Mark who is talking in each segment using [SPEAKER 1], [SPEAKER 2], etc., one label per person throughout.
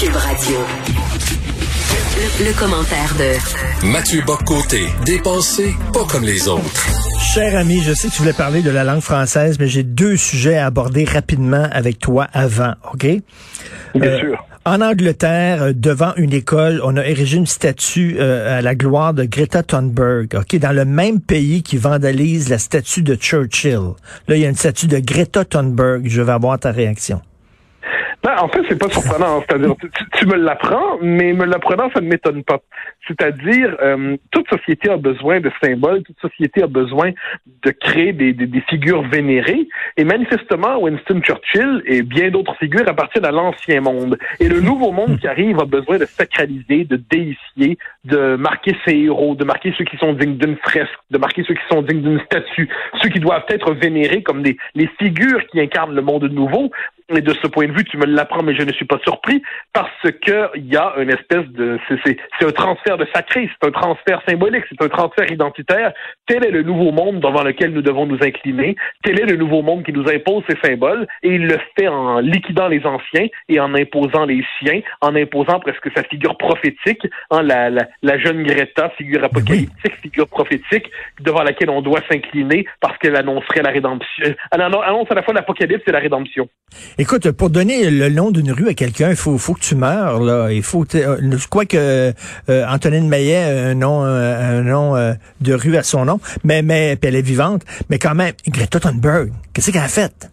[SPEAKER 1] Cube Radio. Le, commentaire de
[SPEAKER 2] Mathieu Boccoté, dépensé pas comme les autres.
[SPEAKER 3] Cher ami, je sais que tu voulais parler de la langue française, mais j'ai deux sujets à aborder rapidement avec toi avant, OK?
[SPEAKER 4] Bien sûr.
[SPEAKER 3] En Angleterre, euh, devant une école, on a érigé une statue euh, à la gloire de Greta Thunberg, ok, dans le même pays qui vandalise la statue de Churchill. Là, il y a une statue de Greta Thunberg. Je vais avoir ta réaction.
[SPEAKER 4] Ben, en fait, c'est pas surprenant. C'est-à-dire, tu, me l'apprends, mais me l'apprenant, ça ne m'étonne pas. C'est-à-dire, euh, toute société a besoin de symboles, toute société a besoin de créer des, des, des, figures vénérées. Et manifestement, Winston Churchill et bien d'autres figures appartiennent à l'ancien monde. Et le nouveau monde qui arrive a besoin de sacraliser, de déifier, de marquer ses héros, de marquer ceux qui sont dignes d'une fresque, de marquer ceux qui sont dignes d'une statue, ceux qui doivent être vénérés comme des les figures qui incarnent le monde nouveau. Et de ce point de vue, tu me l'apprends, mais je ne suis pas surpris parce que il y a une espèce de, c'est un transfert de sacré, c'est un transfert symbolique, c'est un transfert identitaire. Tel est le nouveau monde devant lequel nous devons nous incliner. Tel est le nouveau monde qui nous impose ces symboles et il le fait en liquidant les anciens et en imposant les siens, en imposant presque sa figure prophétique, hein, la, la, la, jeune Greta, figure apocalyptique, figure prophétique devant laquelle on doit s'incliner parce qu'elle annoncerait la rédemption. Elle annonce à la fois l'apocalypse et la rédemption.
[SPEAKER 3] Écoute, pour donner le nom d'une rue à quelqu'un, il faut, faut que tu meurs. Là. Il faut. Euh, je crois que euh, Antonine Maillet a un nom, un nom euh, de rue à son nom, mais mais elle est vivante. Mais quand même, Greta Thunberg, qu'est-ce qu'elle a fait?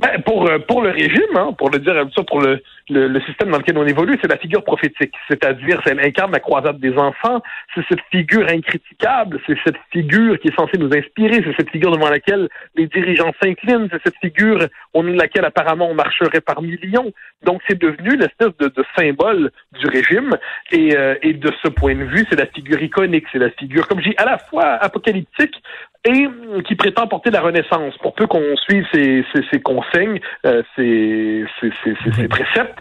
[SPEAKER 4] Ben, pour, euh, pour le régime, hein, pour le dire ça, pour le, le, le, système dans lequel on évolue, c'est la figure prophétique. C'est-à-dire, elle incarne la croisade des enfants. C'est cette figure incritiquable. C'est cette figure qui est censée nous inspirer. C'est cette figure devant laquelle les dirigeants s'inclinent. C'est cette figure au nom de laquelle apparemment on marcherait par millions. Donc, c'est devenu l'espèce de, de, symbole du régime. Et, euh, et de ce point de vue, c'est la figure iconique. C'est la figure, comme je dis, à la fois apocalyptique et qui prétend porter la renaissance. Pour peu qu'on suive ses, ses, ses consignes, euh, ses, ses, préceptes.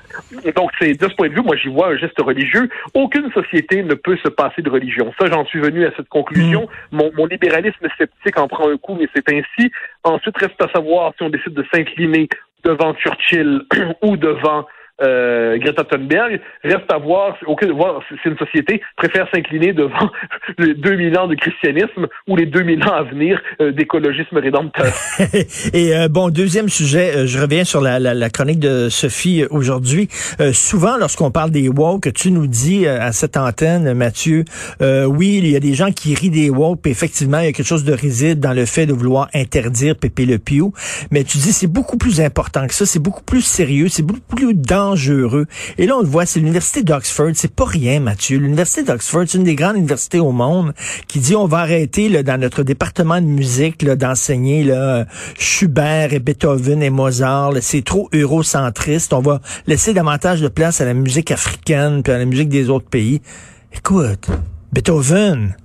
[SPEAKER 4] donc, c'est de ce point de vue, moi, j'y vois un geste religieux. Aucune société ne peut se passer de religion. Ça, j'en suis venu à cette conclusion. Mm. Mon, mon libéralisme sceptique en prend un coup, mais c'est ainsi. Ensuite, reste à savoir si on décide de s'incliner devant Churchill ou devant euh, Greta Thunberg. Reste à voir, voir si une société préfère s'incliner devant les 2000 ans de christianisme ou les 2000 ans à venir euh, d'écologisme rédempteur.
[SPEAKER 3] Et euh, bon, deuxième sujet, euh, je reviens sur la, la, la chronique de Sophie aujourd'hui. souvent, lorsqu'on parle des woke, tu nous dis à cette antenne, Mathieu, oui, il y a des gens qui rient des woke, puis effectivement, il y a quelque chose de risible dans le fait de vouloir interdire Pépé Le Pew, mais tu dis c'est beaucoup plus important que ça, c'est beaucoup plus sérieux, c'est beaucoup plus dangereux Et là, on le voit, c'est l'université d'Oxford. C'est pas rien, Mathieu. L'université d'Oxford, c'est une des grandes universités au monde qui dit on va arrêter là, dans notre département de musique d'enseigner Schubert et Beethoven et Mozart. C'est trop eurocentriste. On va laisser davantage de place à la musique africaine puis à la musique des autres pays. Écoute, Beethoven,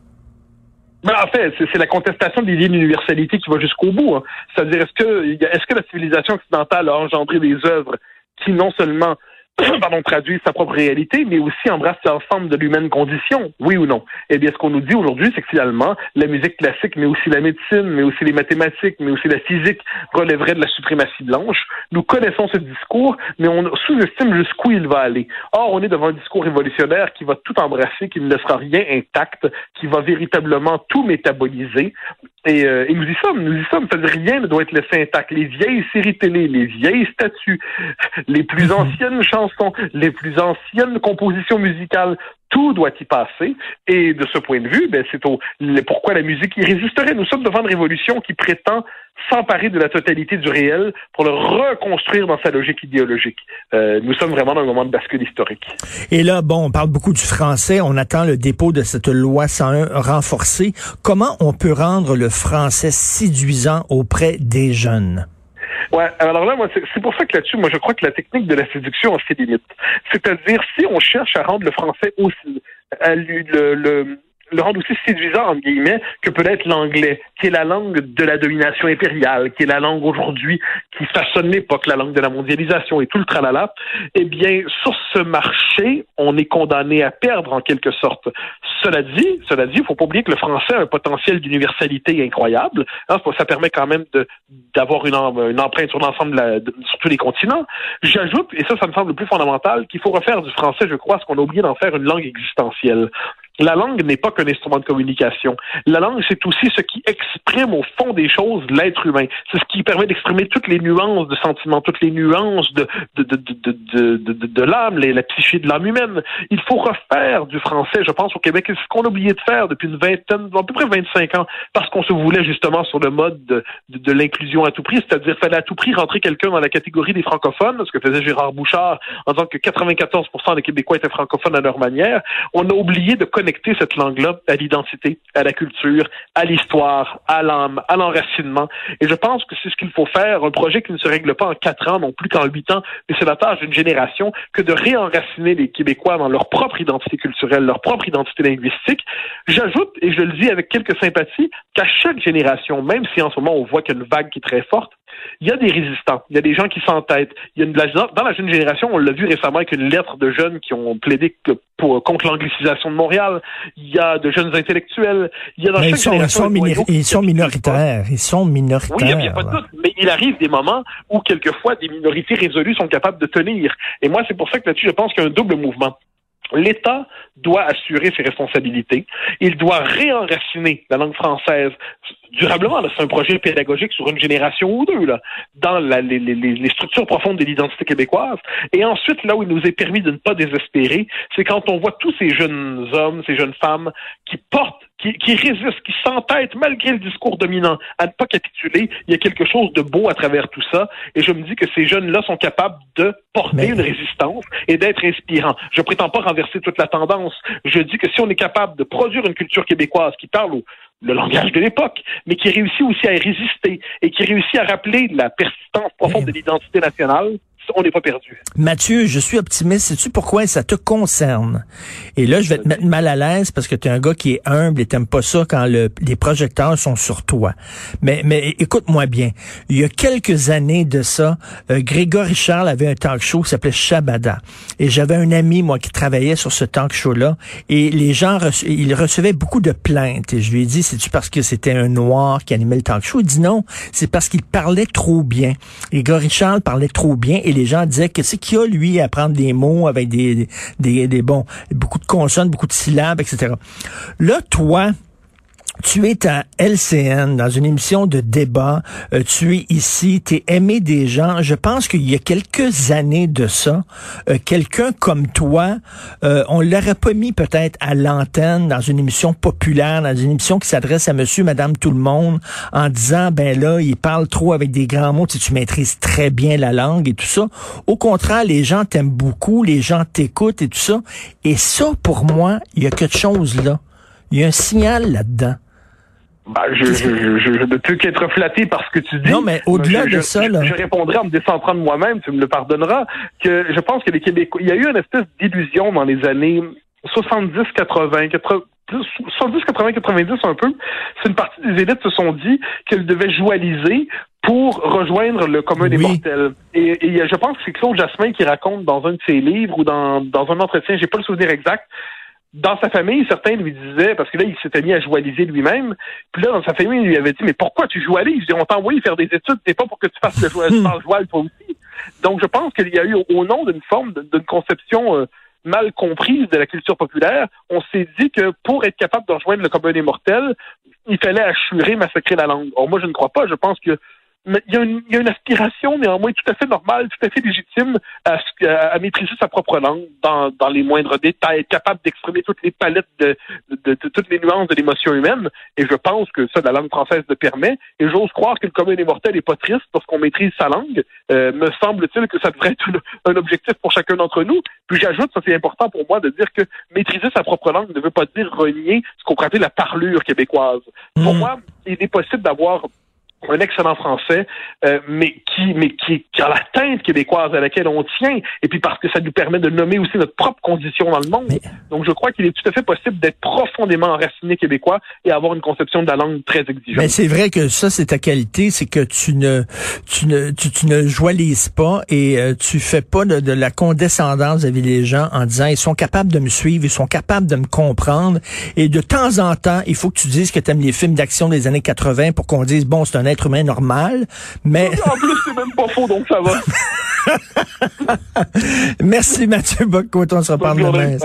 [SPEAKER 4] mais en fait, c'est la contestation de l'idée d'universalité qui va jusqu'au bout. Hein. C'est-à-dire, est-ce que la civilisation occidentale a engendré des œuvres qui non seulement pardon, traduit sa propre réalité, mais aussi embrasse l'ensemble de l'humaine condition, oui ou non? Eh bien, ce qu'on nous dit aujourd'hui, c'est que finalement, la musique classique, mais aussi la médecine, mais aussi les mathématiques, mais aussi la physique relèverait de la suprématie blanche. Nous connaissons ce discours, mais on sous-estime jusqu'où il va aller. Or, on est devant un discours révolutionnaire qui va tout embrasser, qui ne laissera rien intact, qui va véritablement tout métaboliser. Et, euh, et nous y sommes, nous y sommes. C'est-à-dire rien ne doit être laissé intact. Les vieilles séries télé, les vieilles statues, les plus anciennes chansons les plus anciennes compositions musicales, tout doit y passer. Et de ce point de vue, ben, c'est pourquoi la musique y résisterait. Nous sommes devant une révolution qui prétend s'emparer de la totalité du réel pour le reconstruire dans sa logique idéologique. Euh, nous sommes vraiment dans un moment de bascule historique.
[SPEAKER 3] Et là, bon, on parle beaucoup du français. On attend le dépôt de cette loi 101 renforcée. Comment on peut rendre le français séduisant auprès des jeunes?
[SPEAKER 4] Ouais, alors là, moi, c'est pour ça que là-dessus, moi, je crois que la technique de la séduction a ses limites. C'est-à-dire, si on cherche à rendre le français aussi, le, le le rendre aussi séduisant, entre guillemets, que peut être l'anglais, qui est la langue de la domination impériale, qui est la langue aujourd'hui qui façonne l'époque, la langue de la mondialisation et tout le tralala, eh bien, sur ce marché, on est condamné à perdre en quelque sorte. Cela dit, cela dit, il faut pas oublier que le français a un potentiel d'universalité incroyable. Hein, ça permet quand même d'avoir une, une, empreinte sur l'ensemble, sur tous les continents. J'ajoute, et ça, ça me semble le plus fondamental, qu'il faut refaire du français, je crois, ce qu'on a oublié d'en faire une langue existentielle. La langue n'est pas qu'un instrument de communication. La langue, c'est aussi ce qui exprime au fond des choses l'être humain. C'est ce qui permet d'exprimer toutes les nuances de sentiments, toutes les nuances de, de, de, de, de, de, l'âme, la psyché de l'âme humaine. Il faut refaire du français, je pense, au Québec. C'est ce qu'on a oublié de faire depuis une vingtaine, à peu près 25 ans, parce qu'on se voulait justement sur le mode de, de, l'inclusion à tout prix, c'est-à-dire fallait à tout prix rentrer quelqu'un dans la catégorie des francophones, ce que faisait Gérard Bouchard en disant que 94 des Québécois étaient francophones à leur manière. On a oublié de connecter cette langue-là à l'identité, à la culture, à l'histoire, à l'âme, à l'enracinement. Et je pense que c'est ce qu'il faut faire, un projet qui ne se règle pas en quatre ans, non plus qu'en huit ans, mais c'est la tâche d'une génération que de réenraciner les Québécois dans leur propre identité culturelle, leur propre identité linguistique. J'ajoute, et je le dis avec quelques sympathies, qu'à chaque génération, même si en ce moment on voit qu'il y a une vague qui est très forte, il y a des résistants, il y a des gens qui s'entêtent. Il y a une, dans la jeune génération, on l'a vu récemment avec une lettre de jeunes qui ont plaidé pour, contre l'anglicisation de Montréal. Il y a de jeunes intellectuels. Il y a dans
[SPEAKER 3] ils, sont, ils, sont, minoritaires. Ils sont minoritaires. Oui,
[SPEAKER 4] il n'y a, pas de doute. Mais il arrive des moments où quelquefois des minorités résolues sont capables de tenir. Et moi, c'est pour ça que là-dessus, je pense qu'il y a un double mouvement. L'État doit assurer ses responsabilités. Il doit réenraciner la langue française durablement. C'est un projet pédagogique sur une génération ou deux, là, dans les, structures profondes de l'identité québécoise. Et ensuite, là où il nous est permis de ne pas désespérer, c'est quand on voit tous ces jeunes hommes, ces jeunes femmes qui portent qui, qui résistent, qui s'entêtent malgré le discours dominant à ne pas capituler. Il y a quelque chose de beau à travers tout ça. Et je me dis que ces jeunes-là sont capables de porter une résistance et d'être inspirants. Je prétends pas renverser toute la tendance. Je dis que si on est capable de produire une culture québécoise qui parle au, le langage de l'époque, mais qui réussit aussi à y résister et qui réussit à rappeler la persistance profonde de l'identité nationale, on n'est pas.
[SPEAKER 3] Mathieu, je suis optimiste. Sais-tu pourquoi ça te concerne? Et là, je vais te mettre mal à l'aise parce que tu es un gars qui est humble et t'aimes pas ça quand le, les projecteurs sont sur toi. Mais, mais écoute-moi bien. Il y a quelques années de ça, euh, Grégory Charles avait un talk show qui s'appelait Shabada. Et j'avais un ami, moi, qui travaillait sur ce talk show-là. Et les gens, il recevait beaucoup de plaintes. Et je lui ai dit, c'est-tu parce que c'était un noir qui animait le talk show? Il dit non, c'est parce qu'il parlait trop bien. Et Grégory Charles parlait trop bien. Et les gens disaient que c'est qu'il a, lui, à prendre des mots avec des, des, des, bon, beaucoup de consonnes, beaucoup de syllabes, etc. Là, toi, tu es à LCN dans une émission de débat. Euh, tu es ici, tu es aimé des gens. Je pense qu'il y a quelques années de ça, euh, quelqu'un comme toi, euh, on l'aurait pas mis peut-être à l'antenne dans une émission populaire, dans une émission qui s'adresse à monsieur, madame, tout le monde, en disant, ben là, il parle trop avec des grands mots, tu, tu maîtrises très bien la langue et tout ça. Au contraire, les gens t'aiment beaucoup, les gens t'écoutent et tout ça. Et ça, pour moi, il y a quelque chose là. Il y a un signal là-dedans.
[SPEAKER 4] Bah, je, je, je, je, ne peux qu'être flatté par ce que tu dis.
[SPEAKER 3] Non, mais au-delà de ça, là...
[SPEAKER 4] je, répondrai en me décentrant de moi-même, tu me le pardonneras, que je pense que les Québécois, il y a eu une espèce d'illusion dans les années 70, 80, 70, 80, 90 un peu. C'est une partie des élites se sont dit qu'elles devaient joualiser pour rejoindre le commun des mortels. Et, et, je pense que c'est Claude Jasmin qui raconte dans un de ses livres ou dans, dans un entretien, j'ai pas le souvenir exact, dans sa famille, certains lui disaient, parce que là, il s'était mis à joualiser lui-même, puis là, dans sa famille, il lui avait dit, mais pourquoi tu joualises? On t'a envoyé faire des études, c'est pas pour que tu fasses le joual, joual toi aussi. Donc, je pense qu'il y a eu, au nom d'une forme, d'une conception euh, mal comprise de la culture populaire, on s'est dit que pour être capable de rejoindre le commun des mortels, il fallait assurer, massacrer la langue. Or, moi, je ne crois pas. Je pense que mais il y, a une, il y, a une, aspiration néanmoins tout à fait normale, tout à fait légitime à, à, maîtriser sa propre langue dans, dans, les moindres détails, être capable d'exprimer toutes les palettes de, de, de, toutes les nuances de l'émotion humaine. Et je pense que ça, la langue française le permet. Et j'ose croire que le commun des mortels n'est pas triste parce qu'on maîtrise sa langue. Euh, me semble-t-il que ça devrait être un objectif pour chacun d'entre nous. Puis j'ajoute, ça c'est important pour moi de dire que maîtriser sa propre langue ne veut pas dire renier ce qu'on pourrait appeler la parlure québécoise. Pour mmh. moi, il est possible d'avoir un excellent français, euh, mais qui mais qui, qui, a la teinte québécoise à laquelle on tient, et puis parce que ça nous permet de nommer aussi notre propre condition dans le monde. Donc je crois qu'il est tout à fait possible d'être profondément enraciné québécois et avoir une conception de la langue très exigeante.
[SPEAKER 3] Mais c'est vrai que ça c'est ta qualité, c'est que tu ne tu ne tu, tu ne joialises pas et euh, tu fais pas de, de la condescendance avec les gens en disant ils sont capables de me suivre, ils sont capables de me comprendre et de temps en temps il faut que tu dises que tu aimes les films d'action des années 80 pour qu'on dise bon c'est un être humain normal, mais...
[SPEAKER 4] En plus, c'est même pas faux, donc ça va.
[SPEAKER 3] Merci Mathieu Bocco, on se reparle demain.